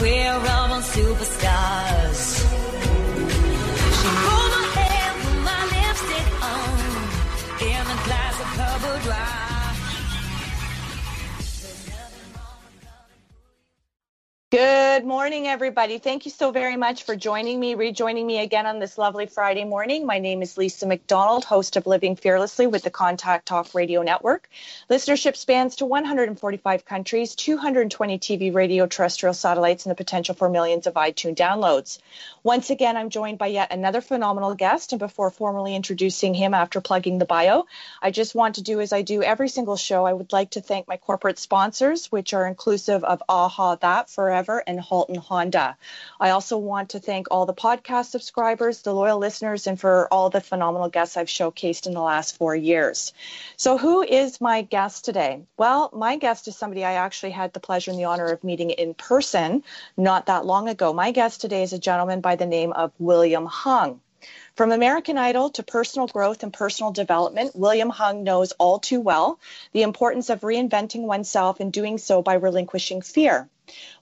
we're all superstars. Good morning, everybody. Thank you so very much for joining me, rejoining me again on this lovely Friday morning. My name is Lisa McDonald, host of Living Fearlessly with the Contact Talk Radio Network. Listenership spans to 145 countries, 220 TV, radio, terrestrial satellites, and the potential for millions of iTunes downloads. Once again, I'm joined by yet another phenomenal guest. And before formally introducing him after plugging the bio, I just want to do as I do every single show. I would like to thank my corporate sponsors, which are inclusive of AHA That Forever and Halton Honda. I also want to thank all the podcast subscribers, the loyal listeners, and for all the phenomenal guests I've showcased in the last four years. So, who is my guest today? Well, my guest is somebody I actually had the pleasure and the honor of meeting in person not that long ago. My guest today is a gentleman by the name of William Hung. From American Idol to personal growth and personal development, William Hung knows all too well the importance of reinventing oneself and doing so by relinquishing fear.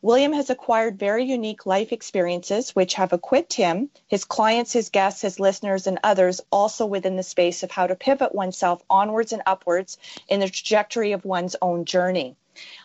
William has acquired very unique life experiences which have equipped him, his clients, his guests, his listeners, and others also within the space of how to pivot oneself onwards and upwards in the trajectory of one's own journey.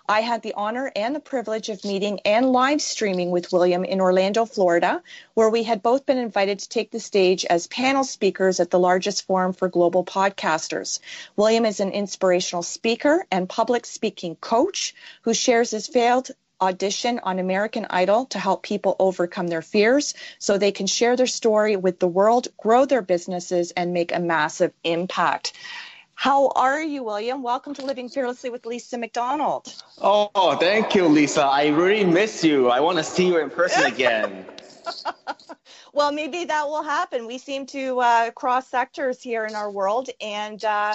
I had the honor and the privilege of meeting and live streaming with William in Orlando, Florida, where we had both been invited to take the stage as panel speakers at the largest forum for global podcasters. William is an inspirational speaker and public speaking coach who shares his failed audition on American Idol to help people overcome their fears so they can share their story with the world, grow their businesses, and make a massive impact. How are you, William? Welcome to Living Fearlessly with Lisa McDonald. Oh, thank you, Lisa. I really miss you. I want to see you in person again. well, maybe that will happen. We seem to uh, cross sectors here in our world, and uh,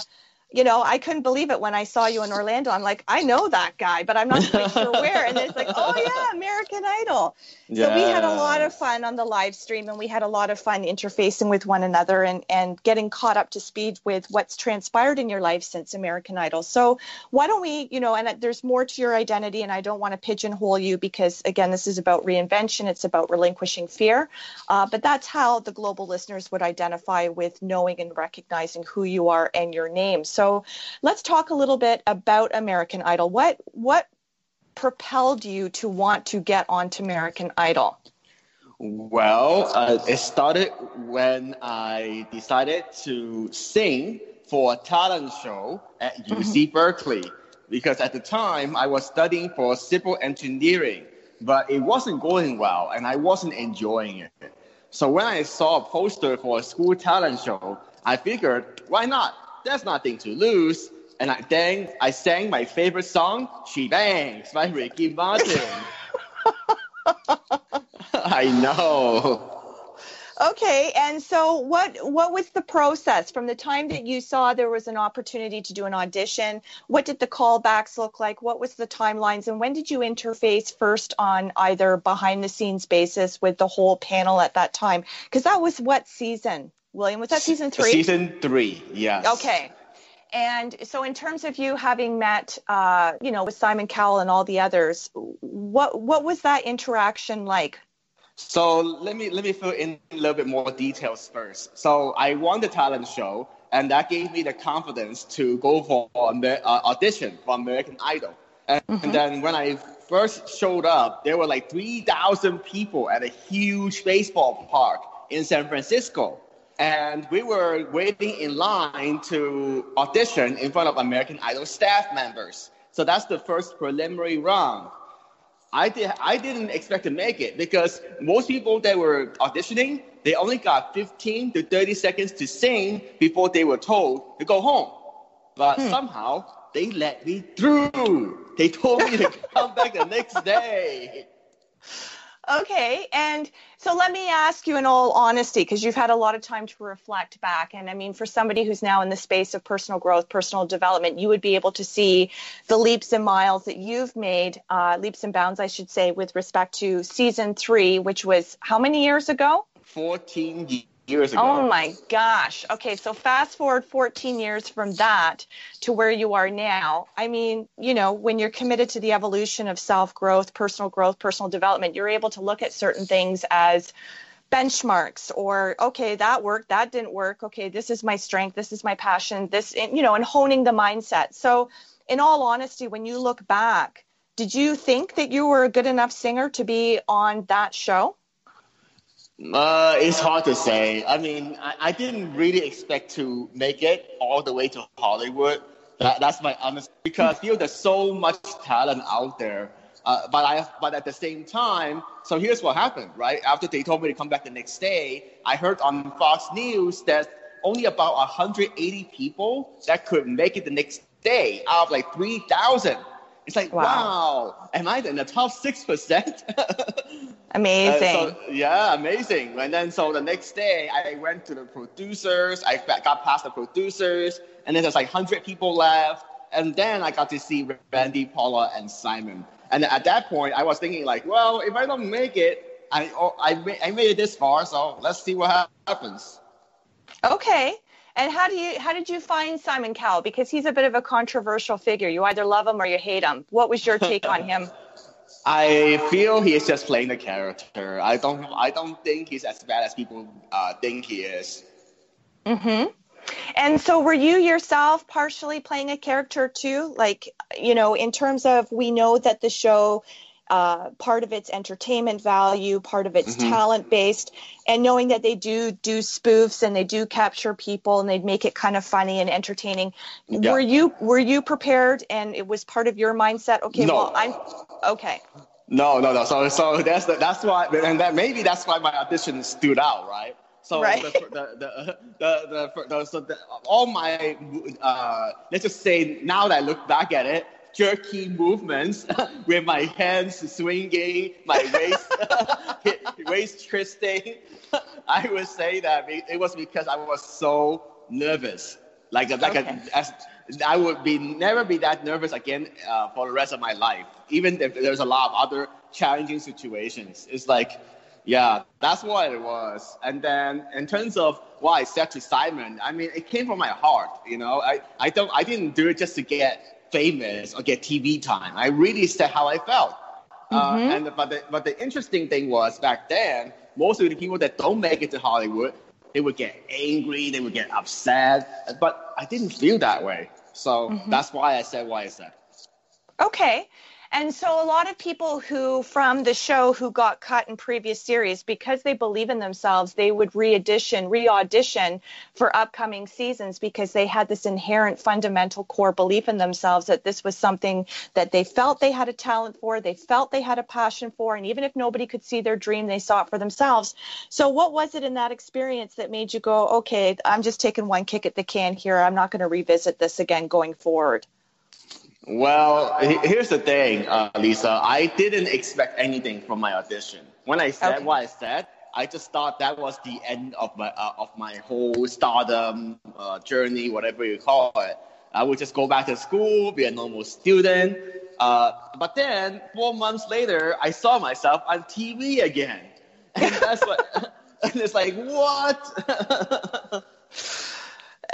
you know, I couldn't believe it when I saw you in Orlando. I'm like, I know that guy, but I'm not quite sure where. And it's like, oh yeah, American Idol. Yeah. So we had a lot of fun on the live stream, and we had a lot of fun interfacing with one another and and getting caught up to speed with what's transpired in your life since American Idol. So why don't we, you know, and there's more to your identity, and I don't want to pigeonhole you because again, this is about reinvention. It's about relinquishing fear, uh, but that's how the global listeners would identify with knowing and recognizing who you are and your name. So so let's talk a little bit about American Idol. What what propelled you to want to get onto American Idol? Well, uh, it started when I decided to sing for a talent show at UC mm-hmm. Berkeley because at the time I was studying for civil engineering, but it wasn't going well and I wasn't enjoying it. So when I saw a poster for a school talent show, I figured, why not? There's nothing to lose. And I then I sang my favorite song, She Bangs by Ricky Martin. I know. Okay, and so what what was the process from the time that you saw there was an opportunity to do an audition? What did the callbacks look like? What was the timelines and when did you interface first on either behind the scenes basis with the whole panel at that time? Because that was what season? William, was that season three? Season three, yes. Okay. And so, in terms of you having met, uh, you know, with Simon Cowell and all the others, what what was that interaction like? So let me let me fill in a little bit more details first. So I won the talent show, and that gave me the confidence to go for an uh, audition for American Idol. And, mm-hmm. and then when I first showed up, there were like three thousand people at a huge baseball park in San Francisco and we were waiting in line to audition in front of American Idol staff members. So that's the first preliminary round. I, did, I didn't expect to make it because most people that were auditioning, they only got 15 to 30 seconds to sing before they were told to go home. But hmm. somehow they let me through. They told me to come back the next day. Okay, and so let me ask you in all honesty, because you've had a lot of time to reflect back. And I mean, for somebody who's now in the space of personal growth, personal development, you would be able to see the leaps and miles that you've made, uh, leaps and bounds, I should say, with respect to season three, which was how many years ago? 14 years years ago. Oh my gosh. Okay, so fast forward 14 years from that to where you are now. I mean, you know, when you're committed to the evolution of self growth, personal growth, personal development, you're able to look at certain things as benchmarks or okay that worked that didn't work okay this is my strength this is my passion this you know and honing the mindset so in all honesty when you look back did you think that you were a good enough singer to be on that show uh, it's hard to say. I mean, I, I, didn't really expect to make it all the way to Hollywood. That, that's my honest because I feel there's so much talent out there. Uh, but I, but at the same time, so here's what happened, right? After they told me to come back the next day, I heard on Fox News that only about 180 people that could make it the next day out of like 3,000. It's like, wow. wow, am I in the top 6%? Amazing. So, yeah, amazing. And then so the next day, I went to the producers. I got past the producers, and then there's like 100 people left. And then I got to see Randy, Paula, and Simon. And at that point, I was thinking like, well, if I don't make it, I oh, I, I made it this far, so let's see what happens. Okay. And how do you how did you find Simon Cowell? Because he's a bit of a controversial figure. You either love him or you hate him. What was your take on him? I feel he is just playing the character. I don't I don't think he's as bad as people uh, think he is. Mhm. And so were you yourself partially playing a character too? Like, you know, in terms of we know that the show uh, part of its entertainment value, part of its mm-hmm. talent based, and knowing that they do do spoofs and they do capture people and they make it kind of funny and entertaining. Yeah. Were you were you prepared and it was part of your mindset? Okay, no. well I'm okay. No, no, no. So so that's the, that's why and that maybe that's why my audition stood out, right? So right. the, the, the, the, the, the, so the, all my, uh, let's just say now that I look back at it, jerky movements with my hands swinging, my waist, waist twisting. I would say that it was because I was so nervous. Like, like okay. a, as, I would be never be that nervous again uh, for the rest of my life. Even if there's a lot of other challenging situations, it's like, yeah, that's what it was. And then in terms of what I said to Simon, I mean, it came from my heart. You know, I, I don't, I didn't do it just to get famous or get TV time. I really said how I felt. Uh, mm-hmm. Uh, and but the, but the interesting thing was back then, most of the people that don't make it to Hollywood, they would get angry, they would get upset. But I didn't feel that way, so mm-hmm. that's why I said why I said. Okay, and so a lot of people who from the show who got cut in previous series because they believe in themselves, they would re-audition, re-audition for upcoming seasons because they had this inherent fundamental core belief in themselves that this was something that they felt they had a talent for, they felt they had a passion for, and even if nobody could see their dream, they saw it for themselves. So what was it in that experience that made you go, okay, I'm just taking one kick at the can here. I'm not going to revisit this again going forward? Well, here's the thing, uh, Lisa. I didn't expect anything from my audition. When I said okay. what I said, I just thought that was the end of my uh, of my whole stardom uh, journey, whatever you call it. I would just go back to school, be a normal student. Uh, but then four months later, I saw myself on TV again, and that's what. and it's like what?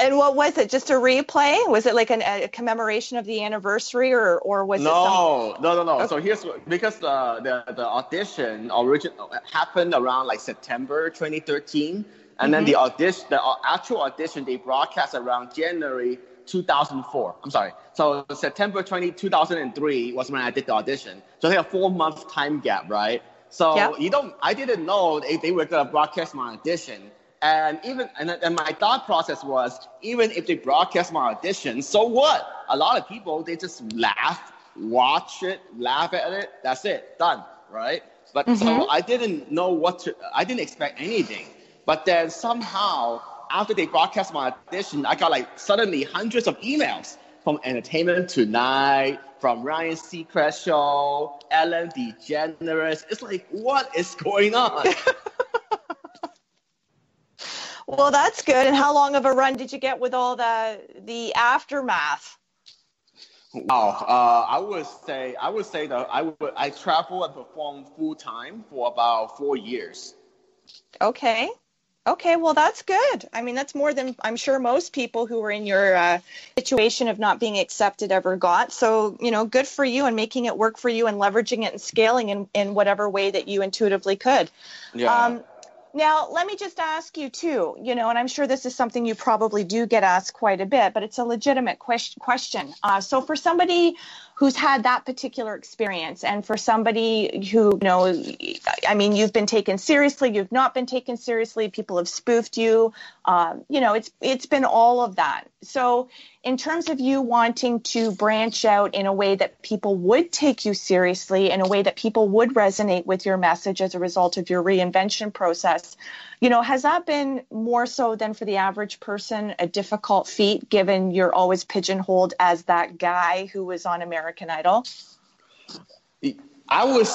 And what was it? Just a replay? Was it like an, a commemoration of the anniversary, or or was no, it? Some... No, no, no, no. Okay. So here's what, because uh, the the audition origin happened around like September 2013, and mm-hmm. then the audition, the actual audition, they broadcast around January 2004. I'm sorry. So September 20, 2003 was when I did the audition. So like a four month time gap, right? So yep. you don't, I didn't know they, they were gonna broadcast my audition and even and, and my thought process was even if they broadcast my audition, so what? A lot of people they just laugh, watch it, laugh at it. That's it, done, right? But mm-hmm. so I didn't know what to. I didn't expect anything. But then somehow after they broadcast my audition, I got like suddenly hundreds of emails from Entertainment Tonight, from Ryan Seacrest show, Ellen DeGeneres. It's like, what is going on? Well, that's good. And how long of a run did you get with all the the aftermath? Wow, uh, I would say I would say that I would I travel and perform full time for about four years. Okay. Okay, well, that's good. I mean, that's more than I'm sure most people who were in your uh, situation of not being accepted ever got. So, you know, good for you and making it work for you and leveraging it and scaling in, in whatever way that you intuitively could. Yeah. Um, now, let me just ask you too, you know, and I'm sure this is something you probably do get asked quite a bit, but it's a legitimate question. Uh, so, for somebody who's had that particular experience, and for somebody who, you know, I mean, you've been taken seriously, you've not been taken seriously, people have spoofed you, um, you know, it's it's been all of that. So, in terms of you wanting to branch out in a way that people would take you seriously, in a way that people would resonate with your message as a result of your reinvention process, you know, has that been more so than for the average person a difficult feat given you're always pigeonholed as that guy who was on American Idol? I would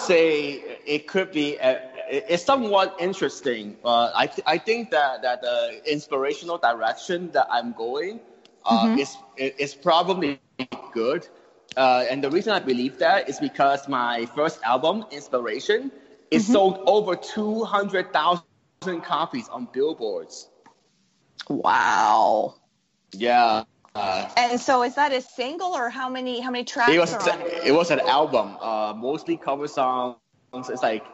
say it could be. A, it's somewhat interesting. Uh, I, th- I think that, that the inspirational direction that I'm going uh, mm-hmm. is, is probably good. Uh, and the reason I believe that is because my first album, Inspiration, is mm-hmm. sold over 200,000 copies on billboards. Wow. Yeah. Uh, and so is that a single or how many how many tracks it was it? It was an album, uh, mostly cover songs. It's like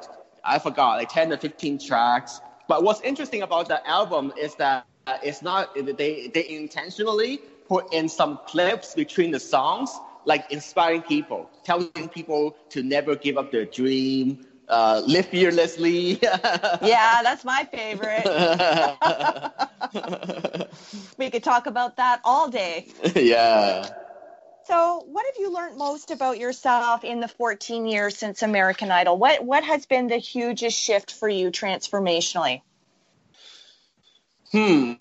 I forgot, like 10 to 15 tracks. But what's interesting about the album is that it's not they they intentionally put in some clips between the songs, like inspiring people, telling people to never give up their dream, uh, live fearlessly. yeah, that's my favorite. we could talk about that all day. Yeah. So, what have you learned most about yourself in the 14 years since American Idol? What what has been the hugest shift for you transformationally? Hmm.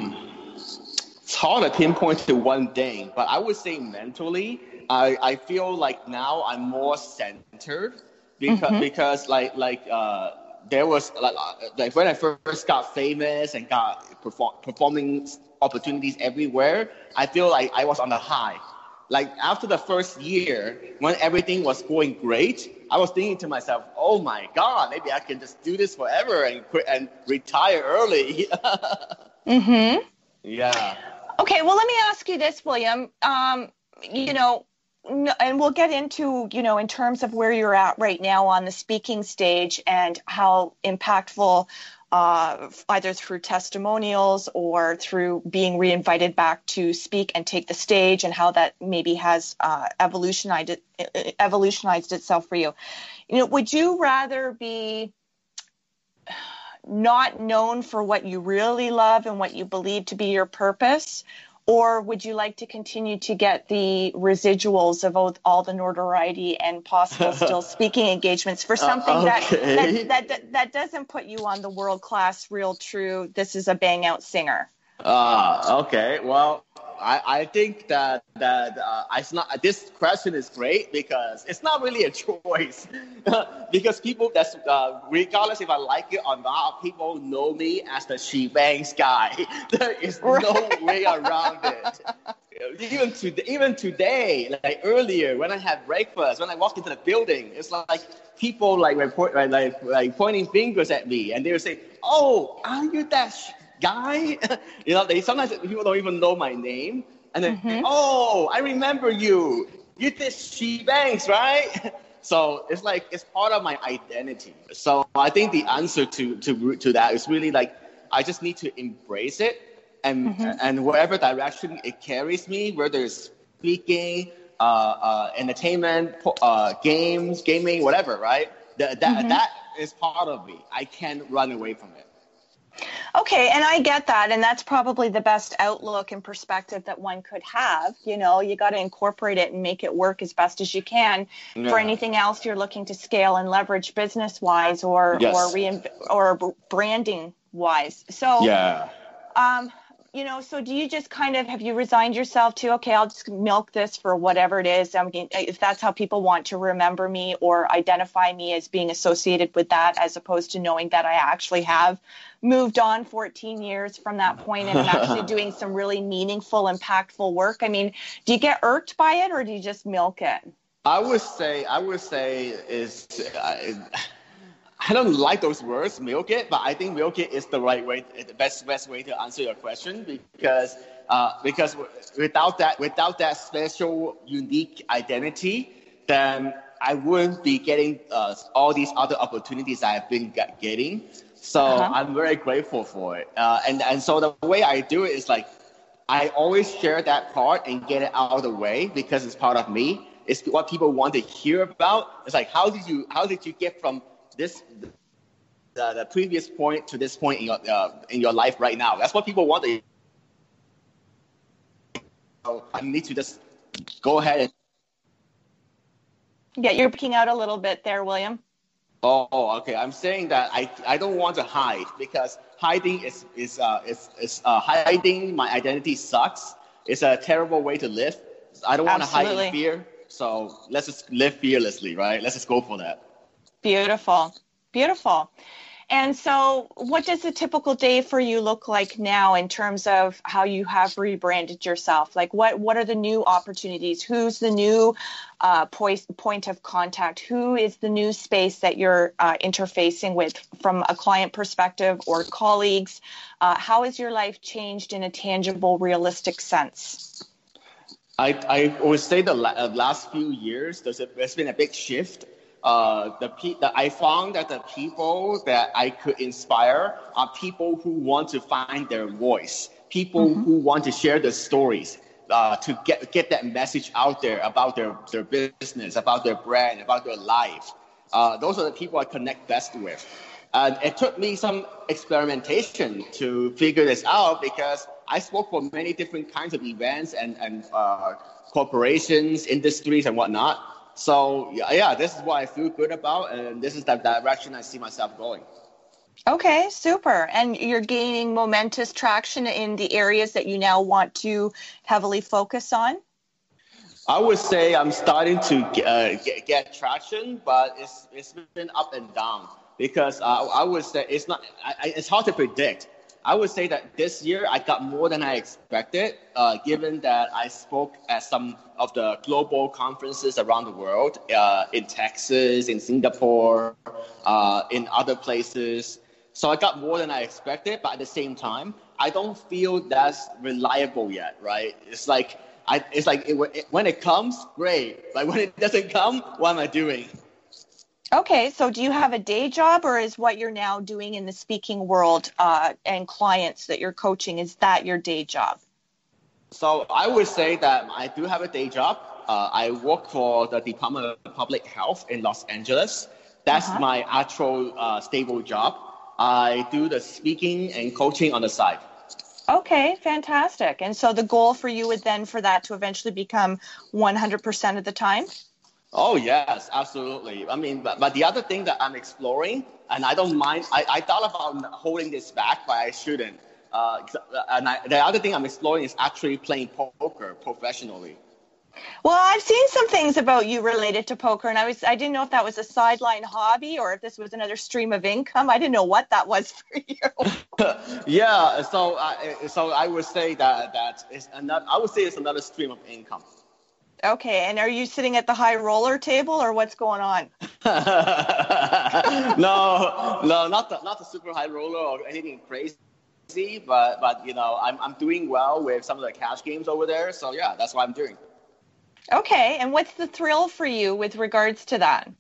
It's hard to pinpoint to one thing, but I would say mentally, I, I feel like now I'm more centered because mm-hmm. because like like uh, there was like, like when I first got famous and got perform, performing opportunities everywhere, I feel like I was on the high like after the first year, when everything was going great, I was thinking to myself, "Oh my God, maybe I can just do this forever and quit and retire early." mhm. Yeah. Okay, well, let me ask you this, William. Um, you know, and we'll get into, you know, in terms of where you're at right now on the speaking stage and how impactful uh, either through testimonials or through being reinvited back to speak and take the stage, and how that maybe has uh, evolutionized evolutionized itself for you. You know, would you rather be not known for what you really love and what you believe to be your purpose, or would you like to continue to get the residuals of all, all the notoriety and possible still speaking engagements for something uh, okay. that, that, that that doesn't put you on the world class, real, true? This is a bang out singer. Ah, uh, okay. Well, I, I think that that uh, it's not. This question is great because it's not really a choice. because people that's uh, regardless if I like it or not, people know me as the she bangs guy. there is right. no way around it. even to even today, like earlier when I had breakfast, when I walked into the building, it's like people like report like like, like pointing fingers at me, and they would say, "Oh, are you that?" Sh- guy. you know, they sometimes people don't even know my name, and then mm-hmm. oh, I remember you. You did She Bangs, right? So it's like it's part of my identity. So I think the answer to to to that is really like I just need to embrace it, and mm-hmm. and wherever direction it carries me, whether it's speaking, uh, uh, entertainment, uh, games, gaming, whatever, right? That that, mm-hmm. that is part of me. I can't run away from it. Okay, and I get that, and that's probably the best outlook and perspective that one could have. You know, you got to incorporate it and make it work as best as you can. Yeah. For anything else you're looking to scale and leverage business wise or yes. or rein- or branding wise. So yeah. Um, you know, so do you just kind of have you resigned yourself to okay, I'll just milk this for whatever it is. I mean, if that's how people want to remember me or identify me as being associated with that, as opposed to knowing that I actually have moved on 14 years from that point and I'm actually doing some really meaningful, impactful work. I mean, do you get irked by it or do you just milk it? I would say, I would say is. Uh, I don't like those words, milk it, but I think milk it is the right way, the best best way to answer your question because uh, because without that without that special unique identity, then I wouldn't be getting uh, all these other opportunities I've been getting. So uh-huh. I'm very grateful for it. Uh, and and so the way I do it is like I always share that part and get it out of the way because it's part of me. It's what people want to hear about. It's like how did you how did you get from this the, the previous point to this point in your uh, in your life right now. That's what people want. To, so I need to just go ahead and. Yeah, you're picking out a little bit there, William. Oh, okay. I'm saying that I, I don't want to hide because hiding is is uh, is, is uh, hiding my identity sucks. It's a terrible way to live. I don't want to hide in fear. So let's just live fearlessly, right? Let's just go for that. Beautiful. Beautiful. And so, what does a typical day for you look like now in terms of how you have rebranded yourself? Like, what what are the new opportunities? Who's the new uh, point point of contact? Who is the new space that you're uh, interfacing with from a client perspective or colleagues? Uh, how has your life changed in a tangible, realistic sense? I, I would say the last few years, there's, a, there's been a big shift uh, the, pe- the I found that the people that I could inspire are people who want to find their voice, people mm-hmm. who want to share their stories, uh, to get get that message out there about their their business, about their brand, about their life. Uh, those are the people I connect best with. And it took me some experimentation to figure this out because I spoke for many different kinds of events and, and uh, corporations, industries, and whatnot. So yeah, this is what I feel good about, and this is the direction I see myself going. Okay, super. And you're gaining momentous traction in the areas that you now want to heavily focus on? I would say I'm starting to uh, get, get, traction, but it's, it's been up and down because uh, I would say it's not, I, it's hard to predict I would say that this year I got more than I expected, uh, given that I spoke at some of the global conferences around the world, uh, in Texas, in Singapore, uh, in other places. So I got more than I expected, but at the same time, I don't feel that's reliable yet, right? It's like I, it's like it, it, when it comes, great. But when it doesn't come, what am I doing? Okay, so do you have a day job, or is what you're now doing in the speaking world uh, and clients that you're coaching is that your day job? So I would say that I do have a day job. Uh, I work for the Department of Public Health in Los Angeles. That's uh-huh. my actual uh, stable job. I do the speaking and coaching on the side. Okay, fantastic. And so the goal for you would then for that to eventually become 100% of the time? Oh yes, absolutely. I mean, but, but the other thing that I'm exploring, and I don't mind, I, I thought about holding this back, but I shouldn't. Uh, and I, the other thing I'm exploring is actually playing poker professionally. Well, I've seen some things about you related to poker, and I was I didn't know if that was a sideline hobby or if this was another stream of income. I didn't know what that was for you. yeah, so I, so I would say that that is another. I would say it's another stream of income. Okay, and are you sitting at the high roller table or what's going on? no, no, not the not the super high roller or anything crazy. But but you know, I'm I'm doing well with some of the cash games over there. So yeah, that's what I'm doing. Okay, and what's the thrill for you with regards to that?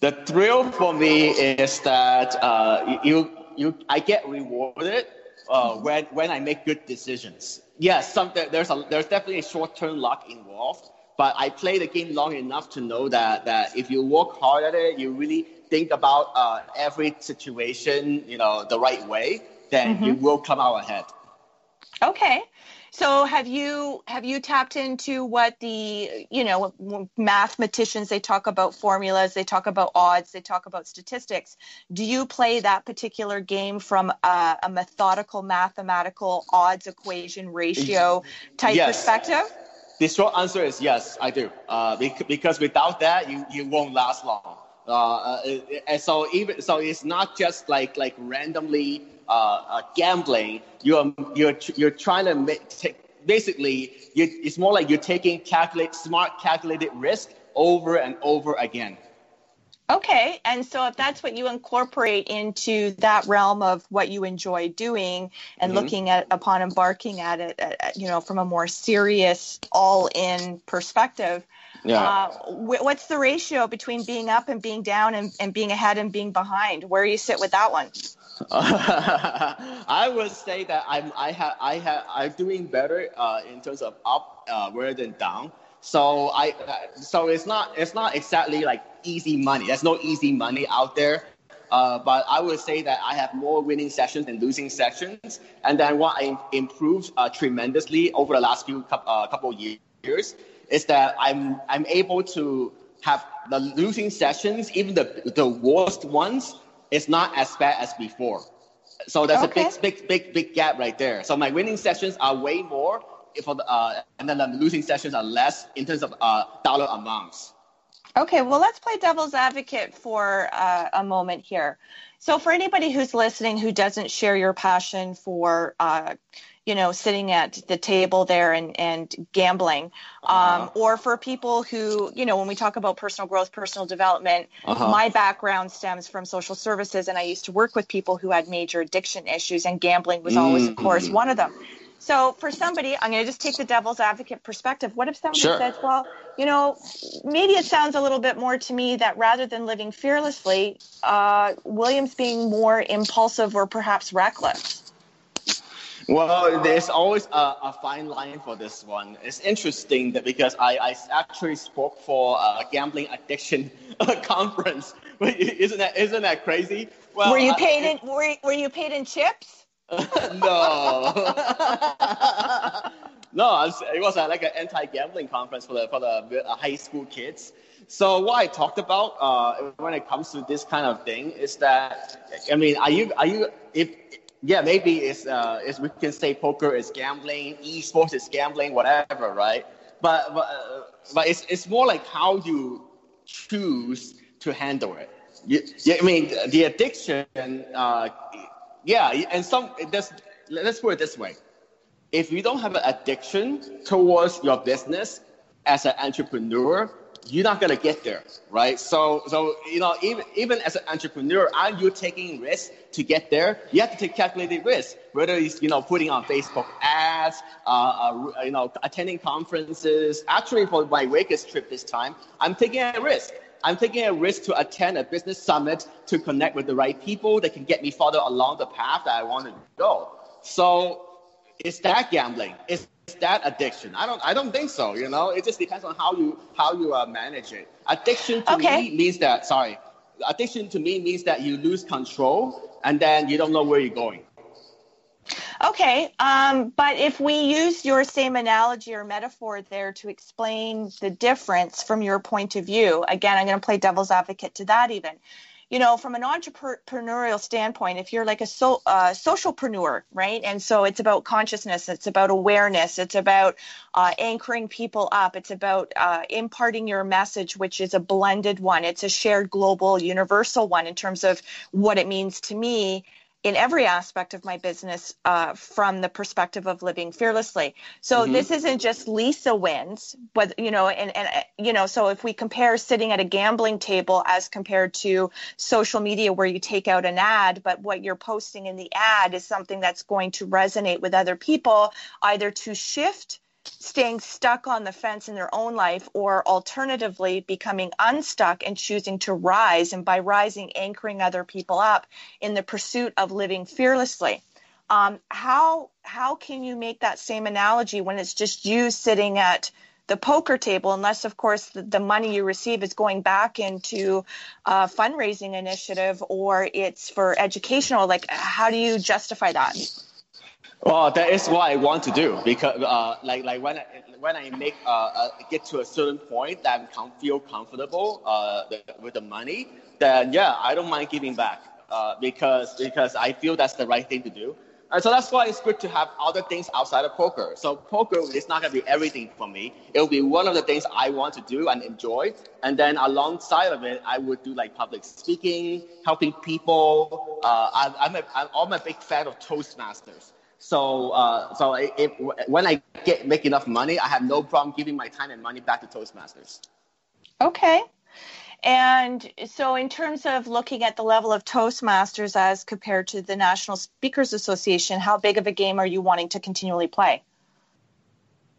The thrill for me is that uh, you you I get rewarded uh, when when I make good decisions. Yes, some, there's a there's definitely a short term luck involved, but I play the game long enough to know that, that if you work hard at it, you really think about uh, every situation, you know, the right way, then mm-hmm. you will come out ahead. Okay. So have you have you tapped into what the you know mathematicians they talk about formulas, they talk about odds, they talk about statistics. Do you play that particular game from a, a methodical mathematical odds equation ratio type Yes. perspective? The short answer is yes, I do. Uh, because without that, you, you won't last long. Uh, uh, and so even so, it's not just like like randomly uh, uh, gambling. You're you're you're trying to make, take, basically. You, it's more like you're taking calculate smart calculated risk over and over again. Okay, and so if that's what you incorporate into that realm of what you enjoy doing and Mhm. looking at upon embarking at it, at, you know, from a more serious, all-in perspective, uh, wh- what's the ratio between being up and being down and, and being ahead and being behind? Where do you sit with that one? I would say that I'm I have I have I'm doing better uh, in terms of up uh, rather than down. So I uh, so it's not it's not exactly like easy money. There's no easy money out there. Uh, but I would say that I have more winning sessions than losing sessions. And then what I improved uh, tremendously over the last few uh, couple of years is that I'm I'm able to have the losing sessions, even the the worst ones, is not as bad as before. So that's Okay. a big, big, big, big gap right there. So my winning sessions are way more, for the, uh, and then the losing sessions are less in terms of uh, dollar amounts. Okay, well, let's play devil's advocate for uh, a moment here. So, for anybody who's listening who doesn't share your passion for, uh, you know, sitting at the table there and, and gambling, um, Uh-huh. or for people who, you know, when we talk about personal growth, personal development, Uh-huh. my background stems from social services, and I used to work with people who had major addiction issues, and gambling was always, of course, Mhm. one of them. So for somebody, I'm going to just take the devil's advocate perspective. What if somebody Sure. says, well, you know, maybe it sounds a little bit more to me that rather than living fearlessly, uh, William's being more impulsive or perhaps reckless. Well, there's always a, a fine line for this one. It's interesting that because I, I actually spoke for a gambling addiction conference. Isn't that isn't that crazy? Well, were you I- paid in were, were you paid in chips? No. no, it was like an anti-gambling conference for the for the uh, high school kids. So what I talked about uh, when it comes to this kind of thing is that I mean, are you are you if yeah maybe it's uh, it's we can say poker is gambling, esports is gambling, whatever, right? But but uh, but it's it's more like how you choose to handle it. You, yeah, I mean the addiction. Uh, yeah, and some that's, let's put it this way: if you don't have an addiction towards your business as an entrepreneur, you're not gonna get there, right? So, so you know, even even as an entrepreneur, are you taking risks to get there? You have to take calculated risks, whether it's you know putting on Facebook ads, uh, uh, you know, attending conferences. Actually, for my Vegas trip this time, I'm taking a risk. I'm taking a risk to attend a business summit to connect with the right people that can get me further along the path that I want to go. So is that gambling? Is that addiction? I don't I don't think so. You know, it just depends on how you how you uh, manage it. Addiction to Okay. me means that sorry, addiction to me means that you lose control and then you don't know where you're going. Okay, um, but if we use your same analogy or metaphor there to explain the difference from your point of view, again, I'm going to play devil's advocate to that even. You know, from an entrepreneurial standpoint, if you're like a so, uh, socialpreneur, right? And so it's about consciousness, it's about awareness, it's about uh, anchoring people up, it's about uh, imparting your message, which is a blended one. It's a shared global, universal one in terms of what it means to me in every aspect of my business uh, from the perspective of living fearlessly. So Mhm. this isn't just Lisa wins, but you know, and and uh, you know, so if we compare sitting at a gambling table as compared to social media where you take out an ad, but what you're posting in the ad is something that's going to resonate with other people, either to shift staying stuck on the fence in their own life or alternatively becoming unstuck and choosing to rise and by rising anchoring other people up in the pursuit of living fearlessly. Um, how how can you make that same analogy when it's just you sitting at the poker table unless of course the, the money you receive is going back into a fundraising initiative or it's for educational? Like how do you justify that Well, that is what I want to do because, uh, like, like when I when I make uh, uh, get to a certain point that I com- feel comfortable uh, with the money, then yeah, I don't mind giving back uh, because because I feel that's the right thing to do. And so that's why it's good to have other things outside of poker. So poker is not going to be everything for me. It will be one of the things I want to do and enjoy. And then alongside of it, I would do like public speaking, helping people. Uh, I, I'm, a, I'm, I'm a big fan of Toastmasters. So, uh, so if, when I get make enough money, I have no problem giving my time and money back to Toastmasters. Okay. And so, in terms of looking at the level of Toastmasters as compared to the National Speakers Association, how big of a game are you wanting to continually play?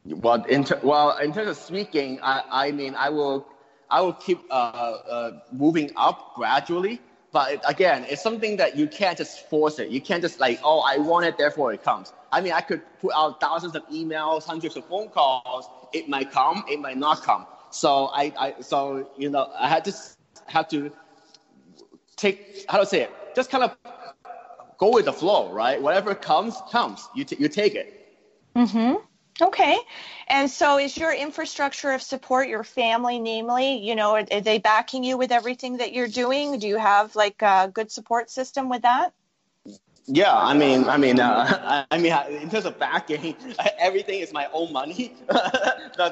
Well, in ter- well, in terms of speaking, I, I mean, I will, I will keep uh, uh, moving up gradually. But again, it's something that you can't just force it. You can't just like, oh, I want it, therefore it comes. I mean, I could put out thousands of emails, hundreds of phone calls. It might come, it might not come. So I, I so you know, I had to have to take how to say it, just kind of go with the flow, right? Whatever comes, comes. You t- you take it. Mm-hmm. Okay. And so is your infrastructure of support your family, namely, you know, are, are, they backing you with everything that you're doing? Do you have like a good support system with that? Yeah, I mean, I mean, uh, I mean, in terms of backing, everything is my own money. no,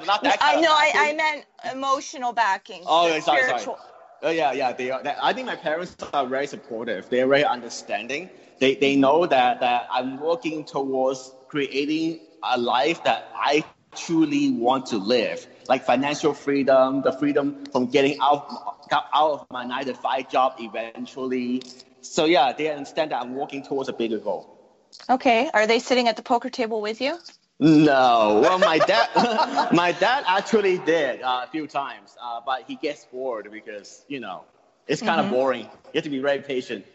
not that I know, I, I meant emotional backing. Oh, sorry, spiritual. sorry. Oh, yeah, yeah. They are, I think my parents are very supportive. They're very understanding. They, they know that, that I'm working towards creating a life that I truly want to live, like financial freedom, the freedom from getting out, out of my nine to five job eventually. So yeah, they understand that I'm working towards a bigger goal. Okay. Are they sitting at the poker table with you? No. Well, my dad, my dad actually did uh, a few times, uh, but he gets bored because you know it's kind mm-hmm. of boring. You have to be very patient.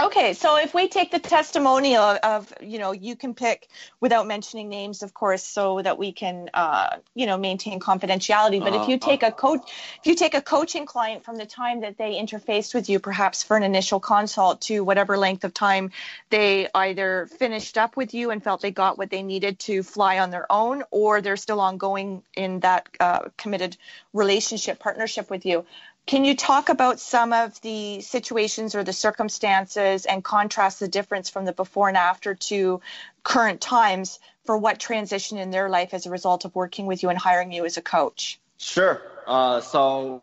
Okay, so if we take the testimonial of, of, you know, you can pick without mentioning names, of course, so that we can, uh, you know, maintain confidentiality. But uh, if you take a coach, if you take a coaching client from the time that they interfaced with you, perhaps for an initial consult, to whatever length of time they either finished up with you and felt they got what they needed to fly on their own, or they're still ongoing in that uh, committed relationship partnership with you. Can you talk about some of the situations or the circumstances and contrast the difference from the before and after to current times for what transition in their life as a result of working with you and hiring you as a coach? Sure. Uh, so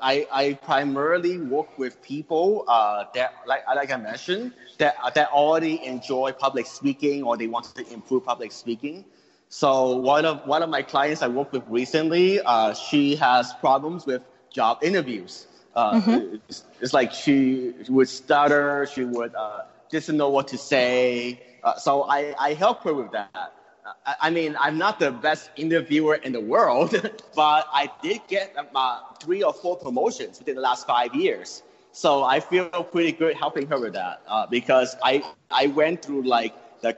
I, I primarily work with people uh, that, like, like I mentioned, that, that already enjoy public speaking or they want to improve public speaking. So one of, one of my clients I worked with recently, uh, she has problems with job interviews. Uh, mm-hmm. it's, it's, like she would stutter, she would uh, didn't know what to say. Uh, so I, I help her with that. I, I, mean, I'm not the best interviewer in the world, but I did get uh, three or four promotions within the last five years. So I feel pretty good helping her with that uh, because I, I went through like the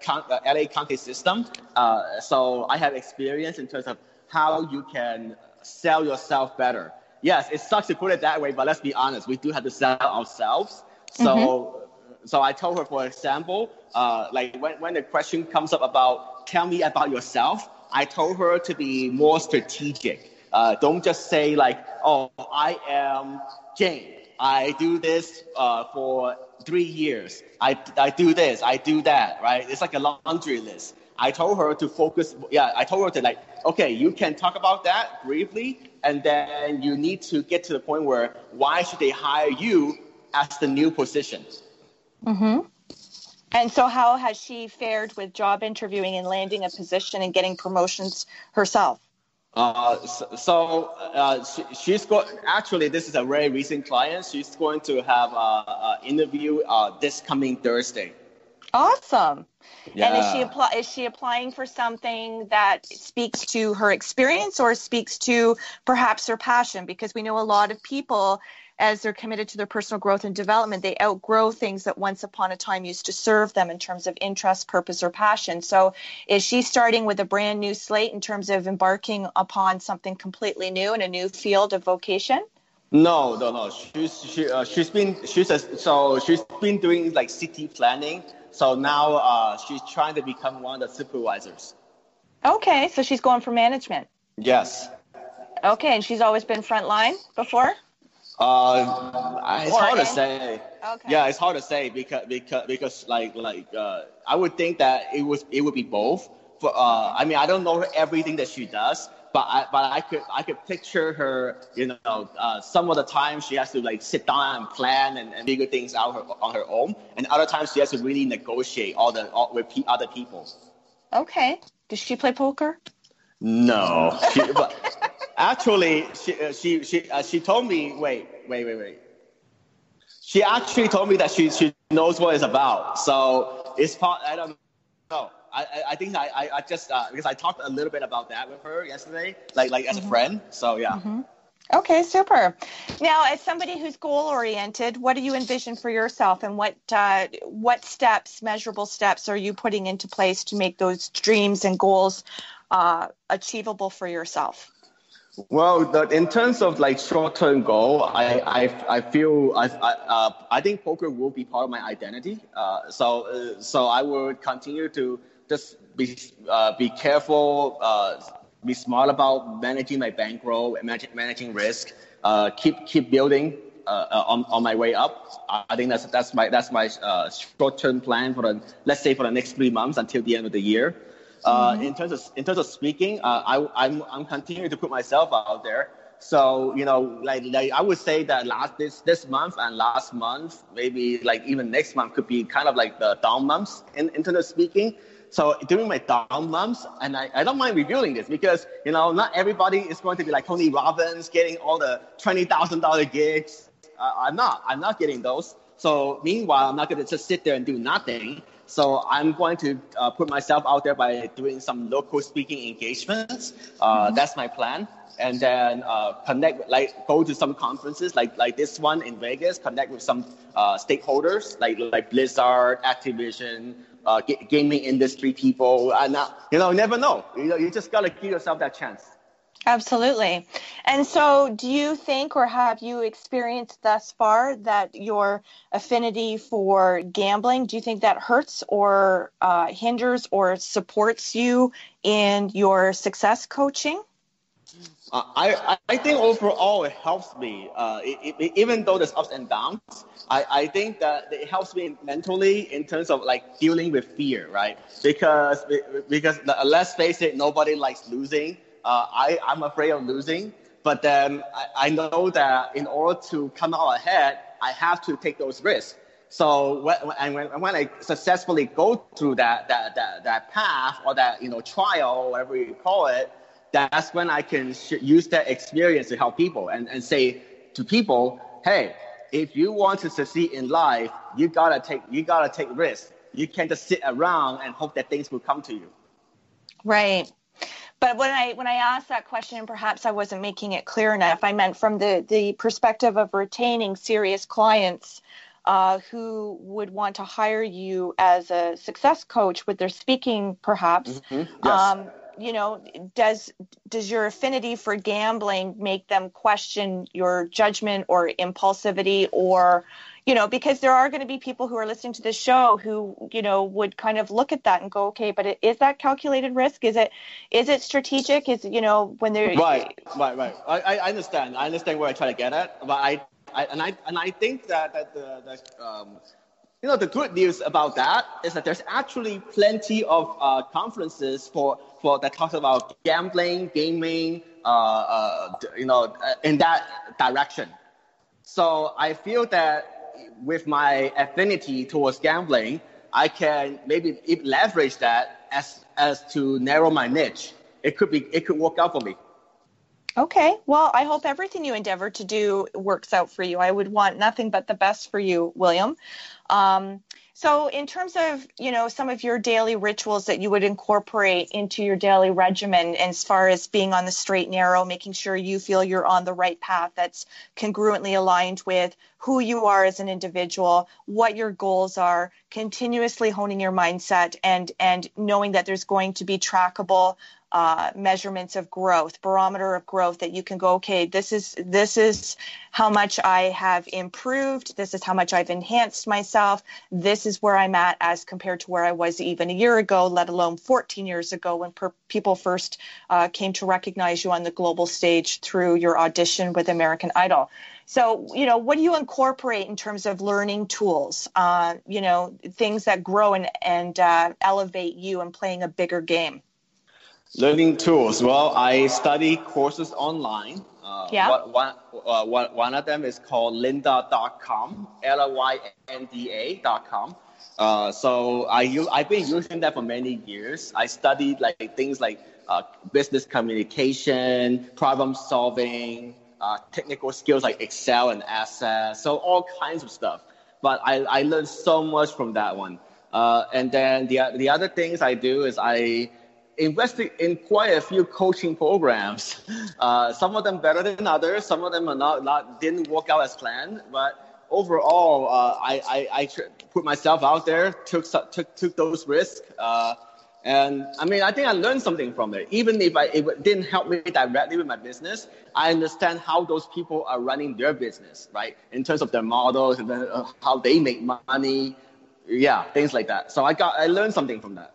LA County system. Uh, so I have experience in terms of how you can sell yourself better yes, it sucks to put it that way, but let's be honest, we do have to sell ourselves. So, mm-hmm. so I told her, for example, uh, like when, when the question comes up about tell me about yourself, I told her to be more strategic. Uh, don't just say like, oh, I am Jane. I do this uh, for three years. I, I do this, I do that, right? It's like a laundry list. I told her to focus. Yeah, I told her to like, okay, you can talk about that briefly, and then you need to get to the point where why should they hire you as the new position? Mm-hmm. And so, how has she fared with job interviewing and landing a position and getting promotions herself? Uh, so, so uh, she, she's going. Actually, this is a very recent client. She's going to have an interview uh, this coming Thursday. Awesome. Yeah. And is she apply is she applying for something that speaks to her experience or speaks to perhaps her passion? Because we know a lot of people as they're committed to their personal growth and development, they outgrow things that once upon a time used to serve them in terms of interest, purpose, or passion. So, is she starting with a brand new slate in terms of embarking upon something completely new in a new field of vocation? No, no, no. She's she uh, she's been she's a, so she's been doing like city planning So now uh, she's trying to become one of the supervisors. Okay, so she's going for management. Yes. Okay, and she's always been frontline before. Uh, it's Or hard to say. Okay. Yeah, it's hard to say because because because like like uh, I would think that it was it would be both. For uh, I mean, I don't know everything that she does, but I but I could I could picture her. You know, uh, some of the time she has to like sit down and plan and, and figure things out her, on her own, and other times she has to really negotiate all the all, with pe- other people. Okay. Does she play poker? No, she, but actually, she uh, she she uh, she told me. Wait, wait, wait, wait. She actually told me that she she knows what it's about. So it's part. I don't know. I I, I think I I, I just uh, because I talked a little bit about that with her yesterday, like like as a friend. So yeah. Okay, super. Now, as somebody who's goal oriented, what do you envision for yourself, and what uh, what steps, measurable steps, are you putting into place to make those dreams and goals uh, achievable for yourself? Well, the, in terms of like short-term goal, I I, I feel I I, uh, I think poker will be part of my identity. Uh, so uh, so I will continue to just be uh, be careful, uh, be smart about managing my bankroll, managing managing risk, uh, keep keep building uh, uh, on on my way up. I think that's that's my that's my uh, short-term plan for the let's say for the next three months until the end of the year. Uh, in terms of in terms of speaking, uh, I, I'm I'm continuing to put myself out there. So you know, like, like I would say that last this this month and last month, maybe like even next month could be kind of like the down months in, in terms of speaking. So during my down months, and I, I don't mind revealing this because you know not everybody is going to be like Tony Robbins getting all the twenty thousand dollar gigs. Uh, I'm not. I'm not getting those. So meanwhile, I'm not going to just sit there and do nothing. So I'm going to uh, put myself out there by doing some local speaking engagements. Uh, That's my plan. And then uh, connect, like go to some conferences like like this one in Vegas. Connect with some uh, stakeholders like like Blizzard, Activision, uh, ga- gaming industry people. And uh, you know, never know. You know, you just gotta give yourself that chance. Absolutely. And so, do you think or have you experienced thus far that your affinity for gambling, do you think that hurts or uh, hinders or supports you in your success coaching? I, I think overall it helps me. Uh, it, it, even though there's ups and downs, I, I think that it helps me mentally in terms of like dealing with fear, right? Because because let's face it, nobody likes losing. Uh, I I'm afraid of losing, but then I, I know that in order to come out ahead, I have to take those risks. So when, when, when I successfully go through that, that, that, that path or that, you know, trial, whatever you call it, that's when I can sh- use that experience to help people and, and say to people, hey, if you want to succeed in life, you gotta take, you gotta take risks. You can't just sit around and hope that things will come to you. Right. But when I when I asked that question, perhaps I wasn't making it clear enough. I meant from the the perspective of retaining serious clients uh, who would want to hire you as a success coach with their speaking, perhaps. Yes. Um, you know, does does your affinity for gambling make them question your judgment or impulsivity or you know, because there are going to be people who are listening to this show who, you know, would kind of look at that and go, okay, but is that calculated risk? Is it, is it strategic? Is you know, when they're Right, right, right. I, I understand. I understand where I try to get at, but I, I and I and I think that that the, the um, you know the good news about that is that there's actually plenty of uh, conferences for for that talks about gambling, gaming, uh, uh, you know, uh, in that direction. So I feel that with my affinity towards gambling, I can maybe leverage that as as to narrow my niche. It could be it could work out for me. Okay. Well, I hope everything you endeavor to do works out for you. I would want nothing but the best for you, William. Um, so, in terms of you know some of your daily rituals that you would incorporate into your daily regimen, as far as being on the straight and narrow, making sure you feel you're on the right path that's congruently aligned with who you are as an individual, what your goals are, continuously honing your mindset, and and knowing that there's going to be trackable uh, measurements of growth, barometer of growth that you can go, okay, this is this is how much I have improved. This is how much I've enhanced myself. This is where I'm at as compared to where I was even a year ago, let alone 14 years ago when per- people first uh, came to recognize you on the global stage through your audition with American Idol. So, you know, what do you incorporate in terms of learning tools? Uh, you know, things that grow and and uh, elevate you and playing a bigger game. Learning tools. Well, I study courses online. Uh, Yeah. One, one, uh, one, one of them is called lynda.com, L-Y-N-D-A.com. Uh, so I I've been using that for many years. I studied like things like uh, business communication, problem solving, uh, technical skills like Excel and Access, so all kinds of stuff. But I, I learned so much from that one. Uh, and then the, the other things I do is I invested in quite a few coaching programs. Uh, some of them better than others. Some of them are not, not didn't work out as planned. But overall, uh, I, I, I put myself out there, took took took those risks. Uh, and I mean, I think I learned something from it. Even if I, it didn't help me directly with my business, I understand how those people are running their business, right? In terms of their models and then, uh, how they make money, yeah, things like that. So I got, I learned something from that.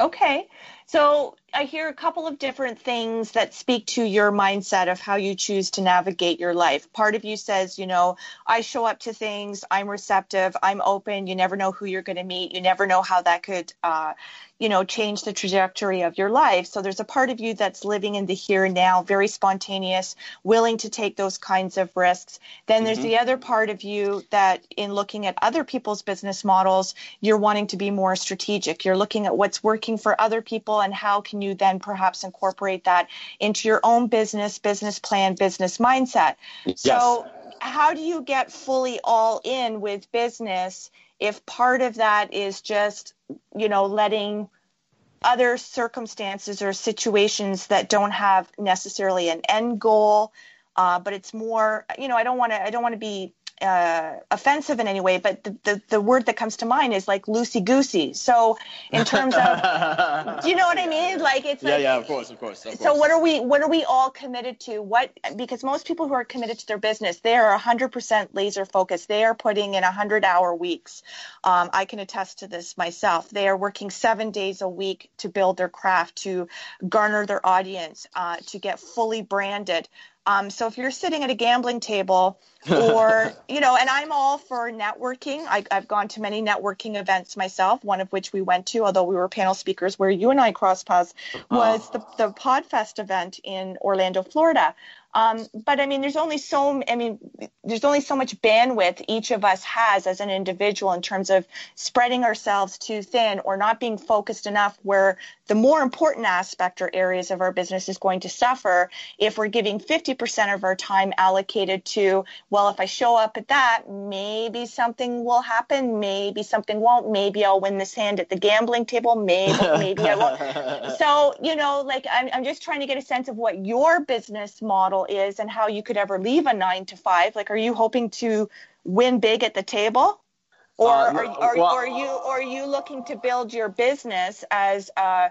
Okay. So I hear a couple of different things that speak to your mindset of how you choose to navigate your life. Part of you says, you know, I show up to things, I'm receptive, I'm open. You never know who you're going to meet. You never know how that could, uh, you know, change the trajectory of your life. So there's a part of you that's living in the here and now, very spontaneous, willing to take those kinds of risks. Then there's the other part of you that, in looking at other people's business models, you're wanting to be more strategic. You're looking at what's working for other people and how can you then perhaps incorporate that into your own business, business plan, business mindset. So, how do you get fully all in with business if part of that is just, you know, letting other circumstances or situations that don't have necessarily an end goal, uh, but it's more, you know, I don't want to, I don't want to be uh, offensive in any way, but the, the, the word that comes to mind is like loosey goosey. So in terms of, do you know what I mean? Like it's yeah, like, yeah, of course, of course. Of so course. what are we what are we all committed to what because most people who are committed to their business they are 100% laser focused they are putting in 100 hour weeks um, i can attest to this myself they are working seven days a week to build their craft to garner their audience uh, to get fully branded um, so if you're sitting at a gambling table or you know and i'm all for networking I, i've gone to many networking events myself one of which we went to although we were panel speakers where you and i crossed paths was the, the podfest event in orlando florida um, but I mean, there's only so I mean, there's only so much bandwidth each of us has as an individual in terms of spreading ourselves too thin or not being focused enough. Where the more important aspect or areas of our business is going to suffer if we're giving 50% of our time allocated to, well, if I show up at that, maybe something will happen, maybe something won't, maybe I'll win this hand at the gambling table, maybe maybe I won't. So you know, like I'm, I'm just trying to get a sense of what your business model is and how you could ever leave a nine to five. Like, are you hoping to win big at the table? Or Uh, no, are, are, well- are you are you looking to build your business as a,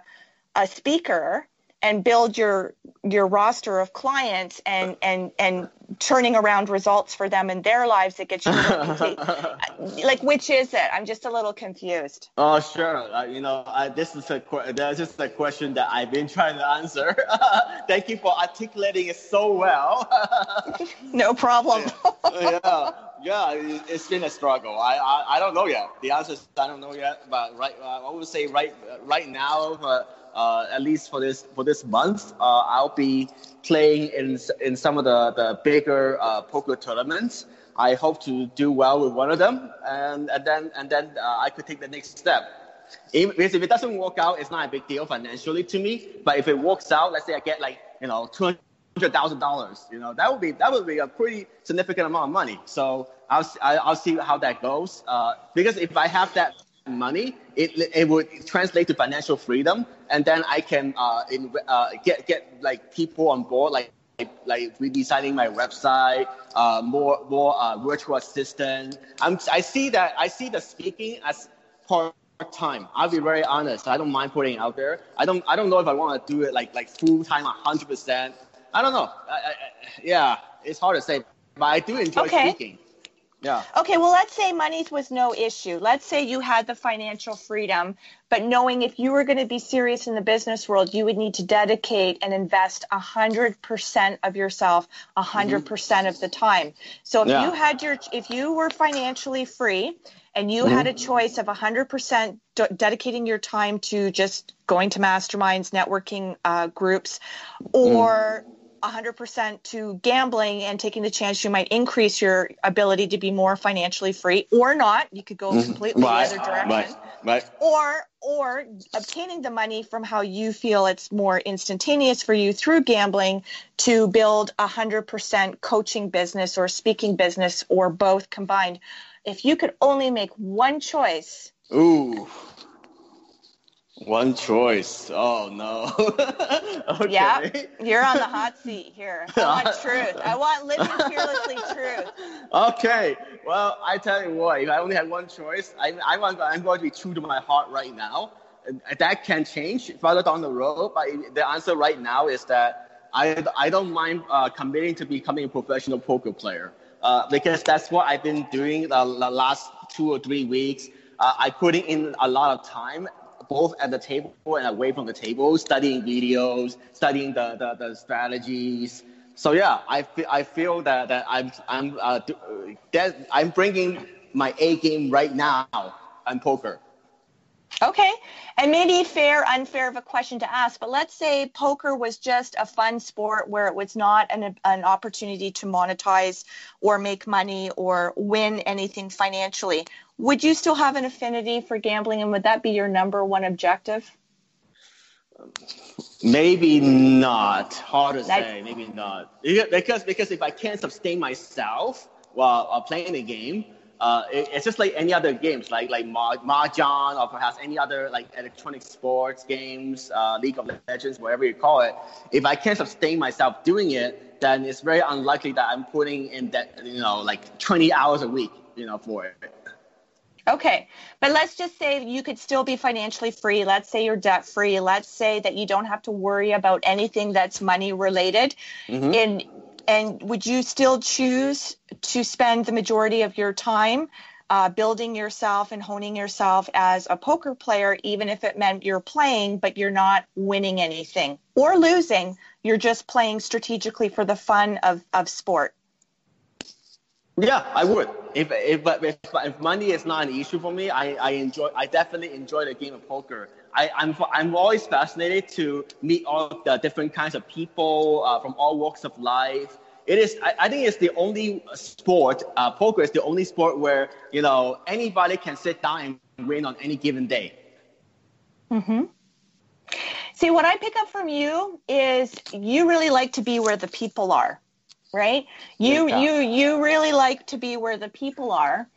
a speaker and build your your roster of clients and and and turning around results for them in their lives that gets you complete like which is it i'm just a little confused Oh, sure. Uh, you know, uh, this is a that's just a question that I've been trying to answer. Thank you for articulating it so well. no problem yeah, yeah, it- it's been a struggle. I, I, I don't know yet. The answer is I don't know yet. But right, uh, I would say right, right now, uh, uh, at least for this for this month, uh, I'll be playing in in some of the the bigger uh, poker tournaments. I hope to do well with one of them, and, and then and then uh, I could take the next step. If, if it doesn't work out, it's not a big deal financially to me. But if it works out, let's say I get like you know two hundred thousand dollars, you know that would be that would be a pretty significant amount of money. So I'll I'll see how that goes. Uh, because if I have that money, it it would translate to financial freedom, and then I can uh, in, uh, get get like people on board like like redesigning my website, uh, more more uh, virtual assistant. I'm, I see that I see the speaking as part time. I'll be very honest. I don't mind putting it out there. I don't. I don't know if I want to do it like like full time, hundred percent. I don't know. I, I, yeah, it's hard to say, but I do enjoy Okay. speaking. Yeah. Okay, well, let's say money was no issue. Let's say you had the financial freedom, but knowing if you were going to be serious in the business world, you would need to dedicate and invest 100% of yourself 100% mm-hmm. percent of the time. So if Yeah. you had your if you were financially free and you had mm-hmm. a choice of 100% de- dedicating your time to just going to masterminds, networking uh, groups mm. or 100% to gambling and taking the chance you might increase your ability to be more financially free or not you could go mm-hmm. completely Right. the other direction Right. Right. or or obtaining the money from how you feel it's more instantaneous for you through gambling to build a 100% coaching business or speaking business or both combined if you could only make one choice Ooh. One choice. Oh no. okay. yeah you're on the hot seat here i want truth i want living fearlessly truth Okay. Well, I tell you what. If I only had one choice, I, I want, I'm going to be true to my heart right now. And That can change further down the road, but the answer right now is that I, I don't mind uh, committing to becoming a professional poker player uh, because that's what I've been doing the, the last two or three weeks. Uh, I put in a lot of time both at the table and away from the table, studying videos, studying the, the, the strategies. So yeah, I feel, I feel that, that I'm I'm uh, uh, that I'm bringing my A game right now on poker. Okay. And maybe fair, unfair of a question to ask, but let's say poker was just a fun sport where it was not an, an opportunity to monetize or make money or win anything financially. Would you still have an affinity for gambling and would that be your number one objective? Maybe not. Hard to say. Maybe not. Because because if I can't sustain myself while playing the game, uh, it, it's just like any other games, like like Mah- mahjong or perhaps any other like electronic sports games, uh, League of Legends, whatever you call it. If I can't sustain myself doing it, then it's very unlikely that I'm putting in that you know like 20 hours a week, you know, for it. Okay, but let's just say you could still be financially free. Let's say you're debt free. Let's say that you don't have to worry about anything that's money related. And and would you still choose to spend the majority of your time uh, building yourself and honing yourself as a poker player, even if it meant you're playing but you're not winning anything or losing? You're just playing strategically for the fun of of sport. Yeah, I would. If if if, if money is not an issue for me, I, I enjoy. I definitely enjoy the game of poker. I, I'm I'm always fascinated to meet all the different kinds of people uh, from all walks of life. It is. I, I think it's the only sport. Uh, poker is the only sport where you know anybody can sit down and win on any given day. See, what I pick up from you is you really like to be where the people are, right? You Yeah. you you really like to be where the people are,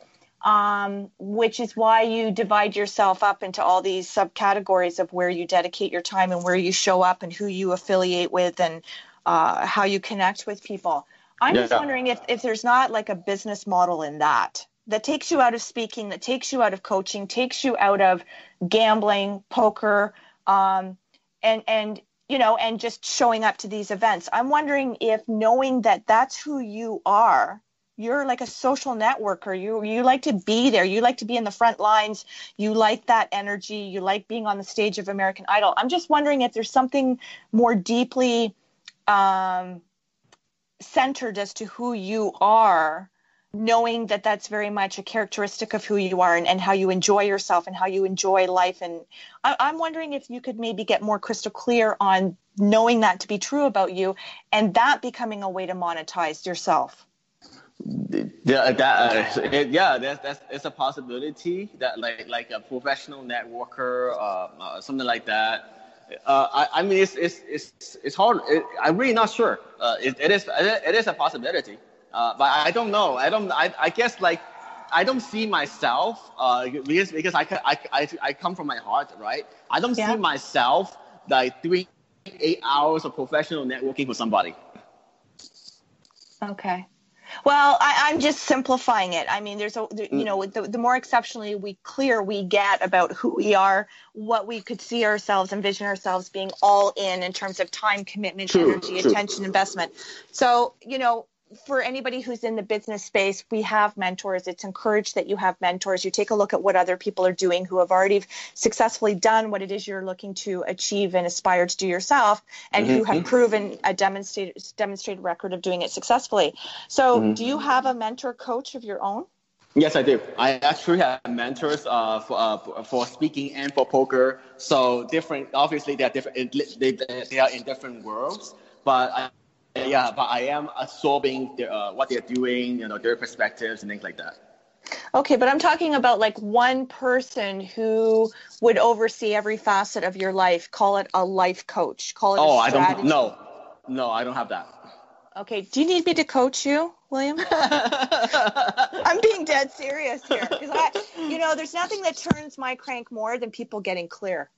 um, which is why you divide yourself up into all these subcategories of where you dedicate your time and where you show up and who you affiliate with and uh, how you connect with people. I'm just wondering if if there's not like a business model in that that takes you out of speaking, that takes you out of coaching, takes you out of gambling, poker. Um, and and you know and just showing up to these events i'm wondering if knowing that that's who you are you're like a social networker. You you like to be there. You like to be in the front lines. You like that energy. You like being on the stage of american idol. I'm just wondering if there's something more deeply um, centered as to who you are knowing that that's very much a characteristic of who you are and, and how you enjoy yourself and how you enjoy life. And I, i'm wondering if you could maybe get more crystal clear on knowing that to be true about you and that becoming a way to monetize yourself Yeah, that uh, it, yeah, that's that's it's a possibility that like like a professional networker, uh, uh, something like that. Uh, I, I mean, it's it's it's it's hard. It, I'm really not sure. Uh, it, it is it is a possibility, uh, but I don't know. I don't. I, I guess like I don't see myself uh, because because I, I I I come from my heart, right? I don't Yeah. see myself like doing eight hours of professional networking for somebody. okay Well, I, I'm just simplifying it. I mean, there's a, there- you mm. know, the, the more exceptionally we clear we get about who we are, what we could see ourselves, envision ourselves being all in in terms of time, commitment, True, energy, true. attention, investment. So, you know, for anybody who's in the business space, we have mentors. It's encouraged that you have mentors. You take a look at what other people are doing who have already successfully done what it is you're looking to achieve and aspire to do yourself, and who have proven a demonstrated demonstrated record of doing it successfully. So, do you have a mentor coach of your own? Yes, I do. I actually have mentors uh, for, uh, for speaking and for poker. So different. Obviously, they are different. They, they are in different worlds. But I, yeah, but I am absorbing the, uh, what they're doing. You know, their perspectives and things like that. Okay, but I'm talking about like one person who would oversee every facet of your life. Call it a life coach. Call it. Oh, a I don't. No, no, I don't have that. Okay. Do you need me to coach you, William? I'm being dead serious here because I, you know, there's nothing that turns my crank more than people getting clear.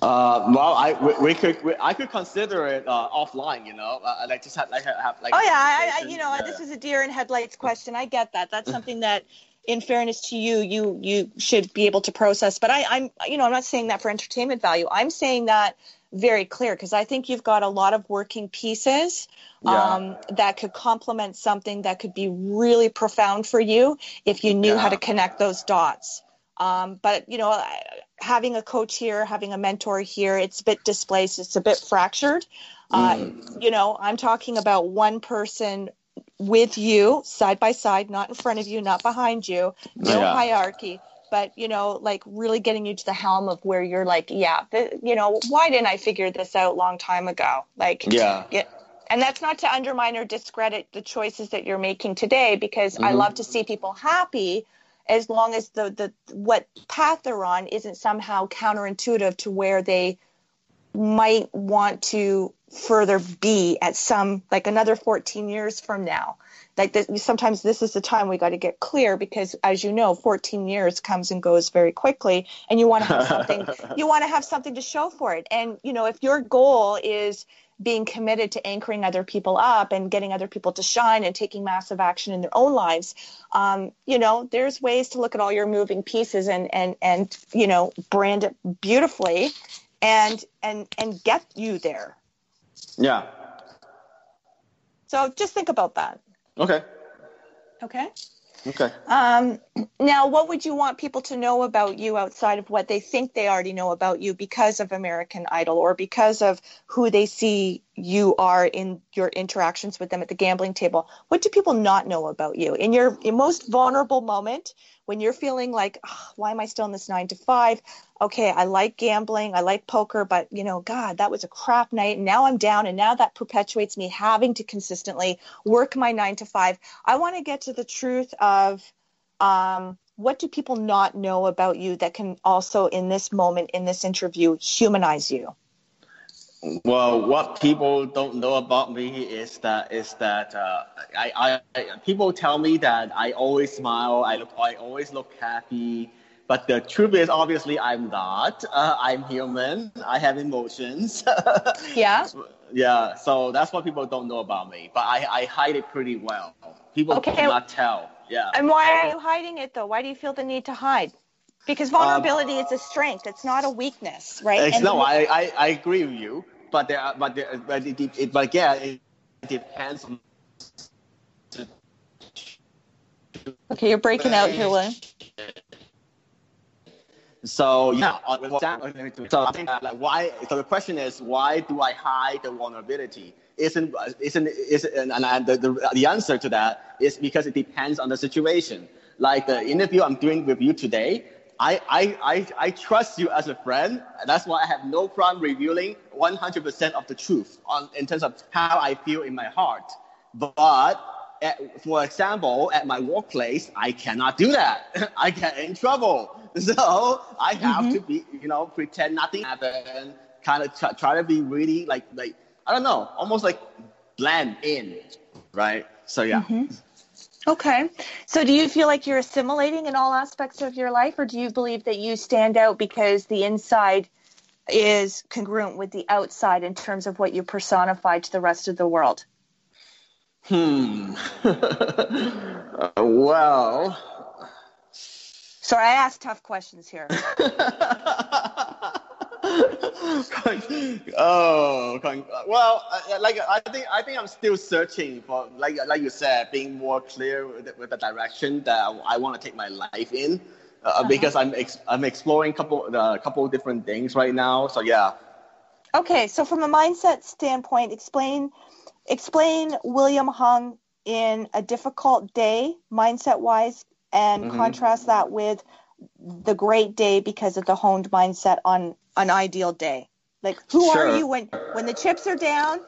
Uh, well, I we, we could we, I could consider it uh, offline. You know, uh, like just have like have like. Oh yeah, I, I you know, Yeah. this is a deer in headlights question. I get that. That's something that, in fairness to you, you you should be able to process. But I, I'm, you know, I'm not saying that for entertainment value. I'm saying that very clear because I think you've got a lot of working pieces Yeah. um, that could complement something that could be really profound for you if you knew how to connect those dots. Um, but you know, having a coach here, having a mentor here, it's a bit displaced. It's a bit fractured. Uh, Mm. you know, I'm talking about one person with you side by side, not in front of you, not behind you, no Yeah. hierarchy, but you know, like really getting you to the helm of where you're like, yeah, th- you know, why didn't I figure this out long time ago? Like, Yeah. yeah. And that's not to undermine or discredit the choices that you're making today, because I love to see people happy as long as the, the what path they're on isn't somehow counterintuitive to where they might want to further be at some like another 14 years from now. Like this, sometimes this is the time we got to get clear because as you know 14 years comes and goes very quickly and you want to have something you want to have something to show for it. And you know if your goal is being committed to anchoring other people up and getting other people to shine and taking massive action in their own lives um, you know there's ways to look at all your moving pieces and and and you know brand it beautifully and and and get you there Yeah. so just think about that Okay. okay Okay. Um, now, what would you want people to know about you outside of what they think they already know about you because of American Idol or because of who they see you are in your interactions with them at the gambling table? What do people not know about you in your, your most vulnerable moment when you're feeling like, "Ugh, why am I still in this nine to five? Okay, I like gambling, I like poker, but you know, God, that was a crap night. And now I'm down, and now that perpetuates me having to consistently work my nine to five. I want to get to the truth of um, what do people not know about you that can also, in this moment, in this interview, humanize you? Well, what people don't know about me is that is that uh, I, I people tell me that I always smile, I look, I always look happy. But the truth is, obviously, I'm not. Uh, I'm human. I have emotions. Yeah. yeah, so that's what people don't know about me. But I, I hide it pretty well. People Okay. cannot tell. Yeah. And why are you hiding it though? Why do you feel the need to hide? Because um, vulnerability is a strength. It's not a weakness, right? And no, I, I, I agree with you. But there, are, but there, but it, it, but again, it depends on. okay, you're breaking out here, William. So yeah, so I think like why? So the question is, why do I hide the vulnerability? Isn't isn't isn't and, and the, the the answer to that is because it depends on the situation. Like the interview I'm doing with you today, I I I, I trust you as a friend. That's why I have no problem revealing 100% of the truth on in terms of how I feel in my heart. But at, for example, at my workplace, I cannot do that. I get in trouble. So I have to mm-hmm. be, you know, pretend nothing happened. Kind of try, try to be really like, like I don't know, almost like blend in, right? So yeah. Mm-hmm. Okay. So do you feel like you're assimilating in all aspects of your life, or do you believe that you stand out because the inside is congruent with the outside in terms of what you personify to the rest of the world? Hmm. uh, well. Sorry, I asked tough questions here. oh, well, uh, like I think I think I'm still searching for like like you said, being more clear with, with the direction that I, I want to take my life in, uh, uh-huh. because I'm ex- I'm exploring couple a uh, couple different things right now. So yeah. Okay, so from a mindset standpoint, explain explain William Hung in a difficult day, mindset wise, and mm-hmm. contrast that with the great day because of the honed mindset on an ideal day. Like, who sure. are you when when the chips are down?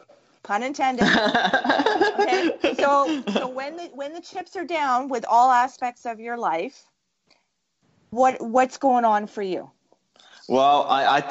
Pun intended. okay. So so when the when the chips are down with all aspects of your life, what what's going on for you? Well, I I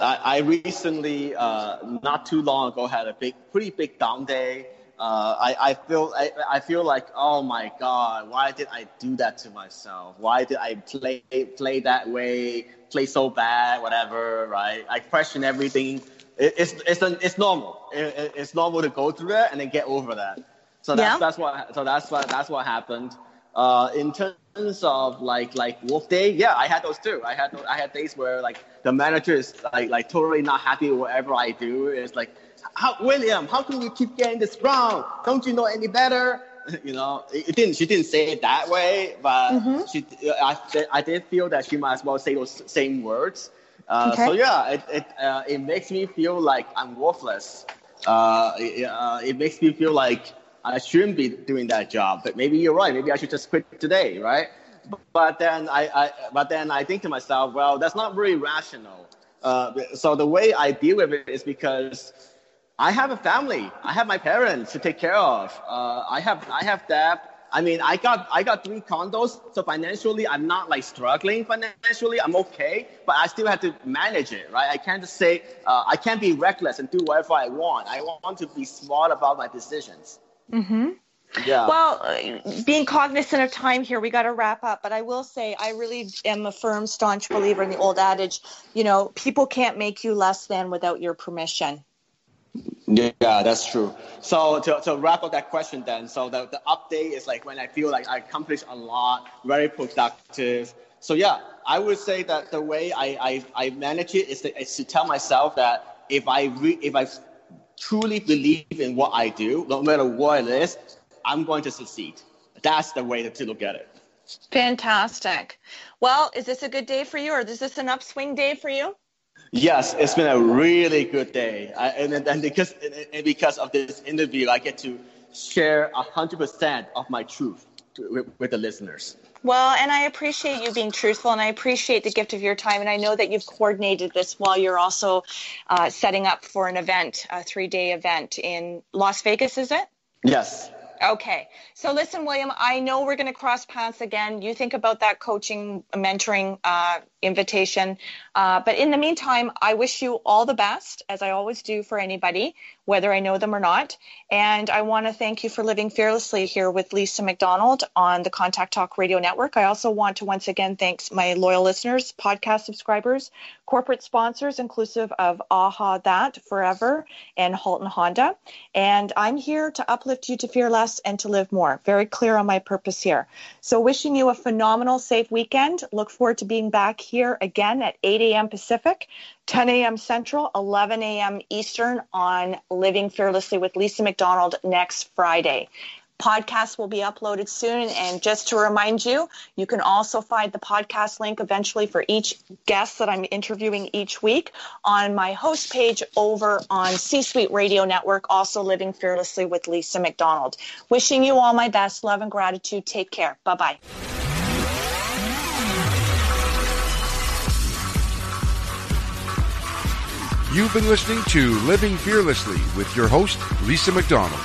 I, I recently uh, not too long ago had a big pretty big down day. Uh, I, I feel I, I feel like oh my god why did I do that to myself? Why did I play play that way play so bad whatever right? I question everything. It, it's it's it's normal. It, it's normal to go through that and then get over that. So that's yeah. that's what so that's what that's what happened. Uh, in terms of like like wolf day yeah I had those too I had I had days where like the manager is like like totally not happy with whatever I do it's like how, William, how can you keep getting this wrong? Don't you know any better? You know, it didn't. She didn't say it that way, but mm-hmm. she. I, I did feel that she might as well say those same words. Uh, okay. So yeah, it it uh, it makes me feel like I'm worthless. Uh, it, uh, it makes me feel like I shouldn't be doing that job. But maybe you're right. Maybe I should just quit today, right? But then I, I but then I think to myself, well, that's not very rational. Uh, so the way I deal with it is because I have a family. I have my parents to take care of. Uh, I have I have debt. I mean, I got I got three condos, so financially I'm not like struggling financially. I'm okay, but I still have to manage it, right? I can't just say uh, I can't be reckless and do whatever I want. I want to be smart about my decisions. Mm-hmm. Yeah. Well, being cognizant of time here, we got to wrap up. But I will say, I really am a firm, staunch believer in the old adage. You know, people can't make you less than without your permission. Yeah, that's true. So to, to wrap up that question then, so the, the update is like when I feel like I accomplished a lot, very productive. So yeah, I would say that the way I, I, I manage it is to, is to tell myself that if I re, if I truly believe in what I do, no matter what it is, I'm going to succeed. That's the way to, to look at it. Fantastic. Well, is this a good day for you or is this an upswing day for you? Yes, it's been a really good day, I, and, and because and because of this interview, I get to share hundred percent of my truth with, with the listeners. Well, and I appreciate you being truthful, and I appreciate the gift of your time. And I know that you've coordinated this while you're also uh, setting up for an event, a three-day event in Las Vegas. Is it? Yes. Okay. So listen, William, I know we're going to cross paths again. You think about that coaching, mentoring uh, invitation. Uh, but in the meantime, I wish you all the best, as I always do for anybody, whether I know them or not. And I want to thank you for living fearlessly here with Lisa McDonald on the Contact Talk Radio Network. I also want to once again thank my loyal listeners, podcast subscribers, corporate sponsors, inclusive of AHA That Forever and Halton Honda. And I'm here to uplift you to fear less and to live more. Very clear on my purpose here. So wishing you a phenomenal, safe weekend. Look forward to being back here again at 8 a.m. Pacific, 10 a.m. Central, 11 a.m. Eastern on Living Fearlessly with Lisa McDonald next Friday. Podcast will be uploaded soon. And just to remind you, you can also find the podcast link eventually for each guest that I'm interviewing each week on my host page over on C Suite Radio Network, also Living Fearlessly with Lisa McDonald. Wishing you all my best. Love and gratitude. Take care. Bye bye. You've been listening to Living Fearlessly with your host, Lisa McDonald.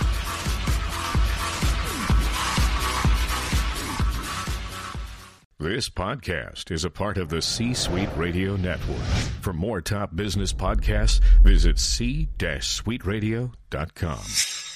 This podcast is a part of the C Suite Radio Network. For more top business podcasts, visit c-suiteradio.com.